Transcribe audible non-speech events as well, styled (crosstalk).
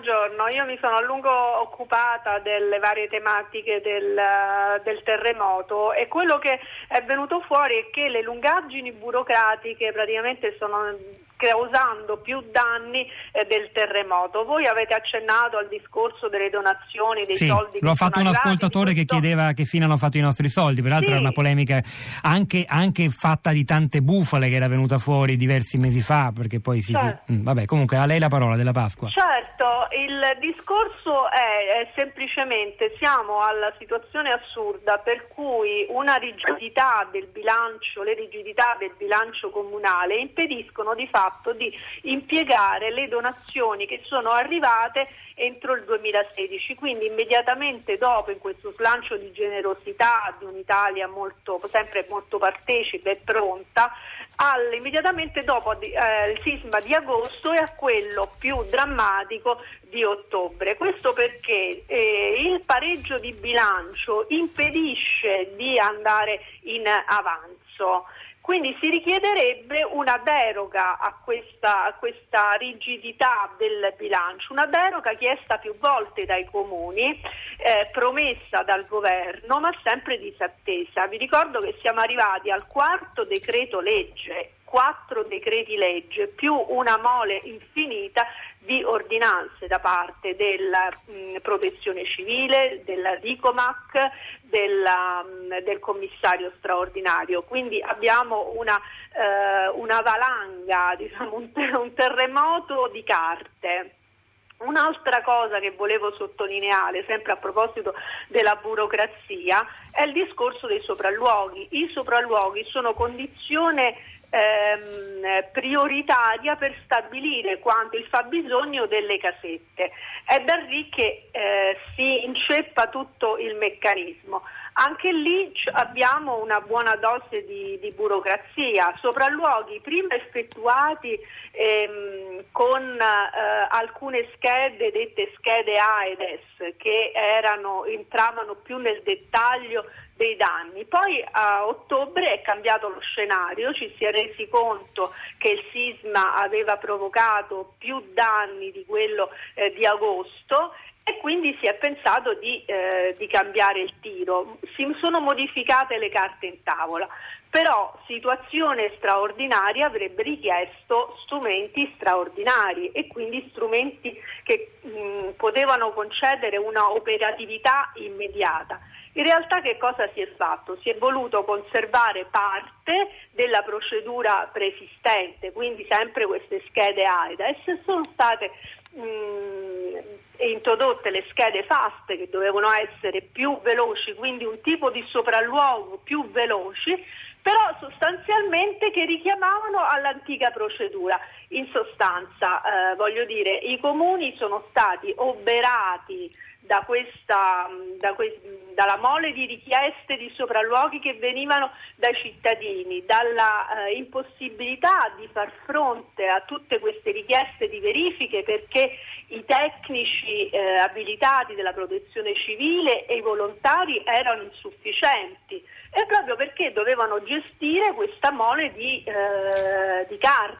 buongiorno. Io mi sono a lungo occupata delle varie tematiche del, del, terremoto e quello che è venuto fuori è che le lungaggini burocratiche praticamente sono causando più danni eh, del terremoto. Voi avete accennato al discorso delle donazioni, dei sì, soldi. Lo ha fatto un ascoltatore che chiedeva che fine hanno fatto i nostri soldi, peraltro sì. era una polemica anche, anche, fatta di tante bufale che era venuta fuori diversi mesi fa, perché poi sì, certo. sì. Mm, vabbè, comunque a lei la parola della Pasqua. Certo, il discorso è, è semplicemente siamo alla situazione assurda per cui una rigidità del bilancio, le rigidità del bilancio comunale impediscono di fatto di impiegare le donazioni che sono arrivate entro il 2016, quindi immediatamente dopo in questo slancio di generosità di un'Italia molto, sempre molto partecipe e pronta, al, immediatamente dopo eh, il sisma di agosto e a quello più drammatico di ottobre. Questo perché eh, il pareggio di bilancio impedisce di andare in avanzo. Quindi si richiederebbe una deroga a questa, a questa, rigidità del bilancio, una deroga chiesta più volte dai comuni, eh, promessa dal governo, ma sempre disattesa. Vi ricordo che siamo arrivati al quarto decreto legge quattro decreti legge più una mole infinita di ordinanze da parte della mh, protezione civile, della Dicomac, della, mh, del commissario straordinario. Quindi abbiamo una, eh, una valanga, (laughs) diciamo, un, un terremoto di carte. Un'altra cosa che volevo sottolineare, sempre a proposito della burocrazia, è il discorso dei sopralluoghi. I sopralluoghi sono condizione ehm, prioritaria per stabilire quanto il fabbisogno delle casette. È da lì che eh, si inceppa tutto il meccanismo. Anche lì abbiamo una buona dose di, di burocrazia, sopralluoghi prima effettuati ehm, con eh, alcune schede dette schede AEDES che erano, entravano più nel dettaglio dei danni. Poi a ottobre è cambiato lo scenario, ci si è resi conto che il sisma aveva provocato più danni di quello eh, di agosto e quindi si è pensato di, eh, di, cambiare il tiro. Si sono modificate le carte in tavola, però situazione straordinaria avrebbe richiesto strumenti straordinari e quindi strumenti che mh, potevano concedere una operatività immediata. In realtà che cosa si è fatto? Si è voluto conservare parte della procedura preesistente, quindi sempre queste schede AIDA e se sono state mh, introdotte le schede fast che dovevano essere più veloci, quindi un tipo di sopralluogo più veloci, però sostanzialmente che richiamavano all'antica procedura. In sostanza, eh, voglio dire, i comuni sono stati oberati da questa, da que- dalla mole di richieste di sopralluoghi che venivano dai cittadini, dalla eh, impossibilità di far fronte a tutte queste richieste di verifiche perché i tecnici eh, abilitati della protezione civile e i volontari erano insufficienti e proprio perché dovevano gestire questa mole di, eh, di carte.